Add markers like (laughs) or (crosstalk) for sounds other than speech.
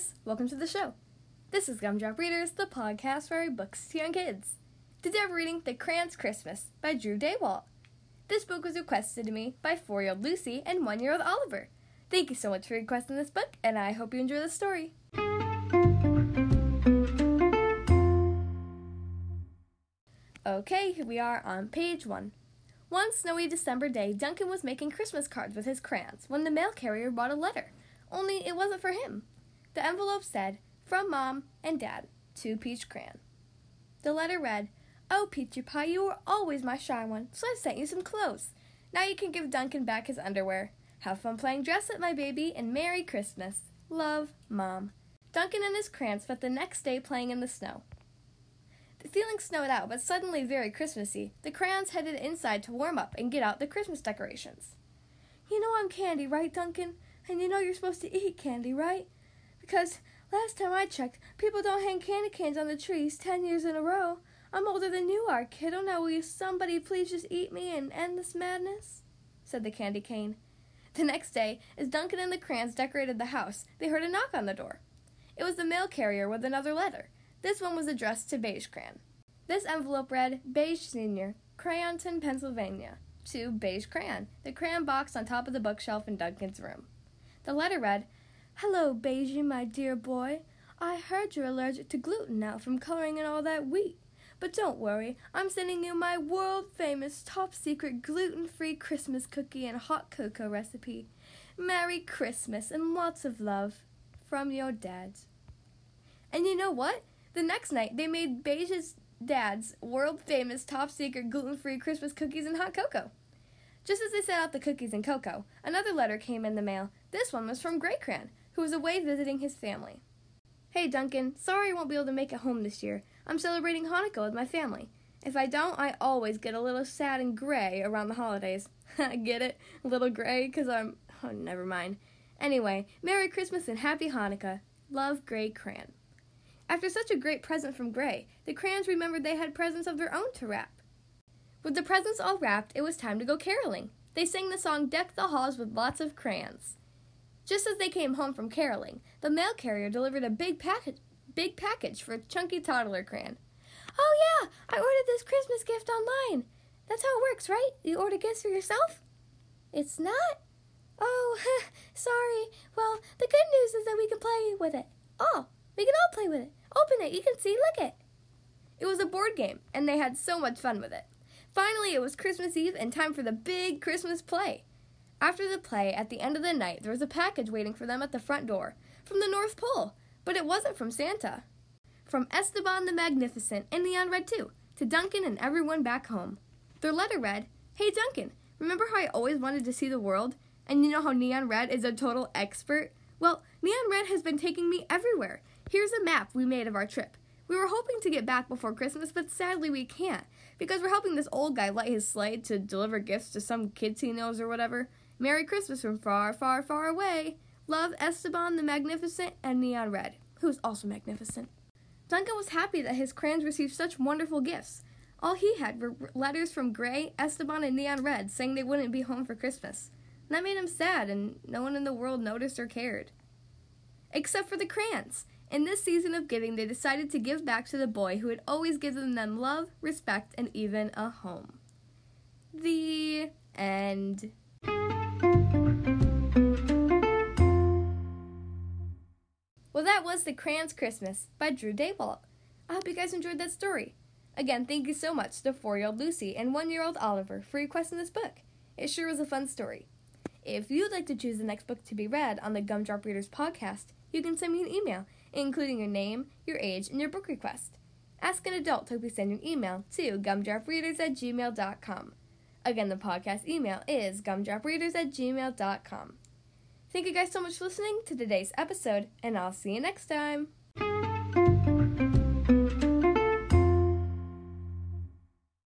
guys, welcome to the show. This is Gumdrop Readers, the podcast for our books to young kids. Today we're reading The Crayons Christmas by Drew Daywalt. This book was requested to me by four year old Lucy and one year old Oliver. Thank you so much for requesting this book, and I hope you enjoy the story. Okay, here we are on page one. One snowy December day, Duncan was making Christmas cards with his crayons when the mail carrier brought a letter. Only it wasn't for him. The envelope said, From Mom and Dad, to Peach Crayon. The letter read, Oh, Peachy Pie, you were always my shy one, so I sent you some clothes. Now you can give Duncan back his underwear. Have fun playing dress up, my baby, and Merry Christmas. Love, Mom. Duncan and his crayons spent the next day playing in the snow. The ceiling snowed out, but suddenly very Christmassy. The crayons headed inside to warm up and get out the Christmas decorations. You know I'm candy, right, Duncan? And you know you're supposed to eat candy, right? Because last time I checked, people don't hang candy canes on the trees ten years in a row. I'm older than you are, kiddo. Now will somebody please just eat me and end this madness? said the candy cane. The next day, as Duncan and the crayons decorated the house, they heard a knock on the door. It was the mail carrier with another letter. This one was addressed to Beige Crayon. This envelope read Beige Senior, Crayonton, Pennsylvania, to Beige Crayon, the crayon box on top of the bookshelf in Duncan's room. The letter read, Hello, Beige, my dear boy. I heard you're allergic to gluten now from coloring in all that wheat. But don't worry, I'm sending you my world famous top secret gluten free Christmas cookie and hot cocoa recipe. Merry Christmas and lots of love from your dad. And you know what? The next night, they made Beige's dad's world famous top secret gluten free Christmas cookies and hot cocoa. Just as they set out the cookies and cocoa, another letter came in the mail. This one was from Gray Crayon, who was away visiting his family. Hey Duncan, sorry I won't be able to make it home this year. I'm celebrating Hanukkah with my family. If I don't, I always get a little sad and gray around the holidays. (laughs) I get it? A little gray because I'm. Oh, never mind. Anyway, Merry Christmas and Happy Hanukkah. Love, Gray Crayon. After such a great present from Gray, the crayons remembered they had presents of their own to wrap. With the presents all wrapped, it was time to go caroling. They sang the song Deck the Halls with Lots of Crayons. Just as they came home from caroling, the mail carrier delivered a big package, big package for Chunky Toddler Crayon. Oh yeah, I ordered this Christmas gift online. That's how it works, right? You order gifts for yourself? It's not? Oh, (laughs) sorry. Well, the good news is that we can play with it. Oh, we can all play with it. Open it. You can see. Look it. It was a board game, and they had so much fun with it. Finally, it was Christmas Eve and time for the big Christmas play. After the play, at the end of the night, there was a package waiting for them at the front door from the North Pole, but it wasn't from Santa. From Esteban the Magnificent and Neon Red too, to Duncan and everyone back home. Their letter read, Hey Duncan, remember how I always wanted to see the world? And you know how Neon Red is a total expert? Well, Neon Red has been taking me everywhere. Here's a map we made of our trip. We were hoping to get back before Christmas, but sadly we can't because we're helping this old guy light his sleigh to deliver gifts to some kids he knows or whatever. Merry Christmas from far, far, far away. Love Esteban the Magnificent and Neon Red, who's also magnificent. Duncan was happy that his crayons received such wonderful gifts. All he had were letters from Gray, Esteban, and Neon Red saying they wouldn't be home for Christmas. That made him sad, and no one in the world noticed or cared. Except for the crayons. In this season of giving, they decided to give back to the boy who had always given them love, respect, and even a home. The end. Well, that was The Crayons Christmas by Drew Daywalt. I hope you guys enjoyed that story. Again, thank you so much to four year old Lucy and one year old Oliver for requesting this book. It sure was a fun story. If you'd like to choose the next book to be read on the Gumdrop Readers podcast, you can send me an email including your name, your age, and your book request. Ask an adult to please send your email to gumdropreaders at gmail.com. Again, the podcast email is gumdropreaders at gmail.com. Thank you guys so much for listening to today's episode, and I'll see you next time.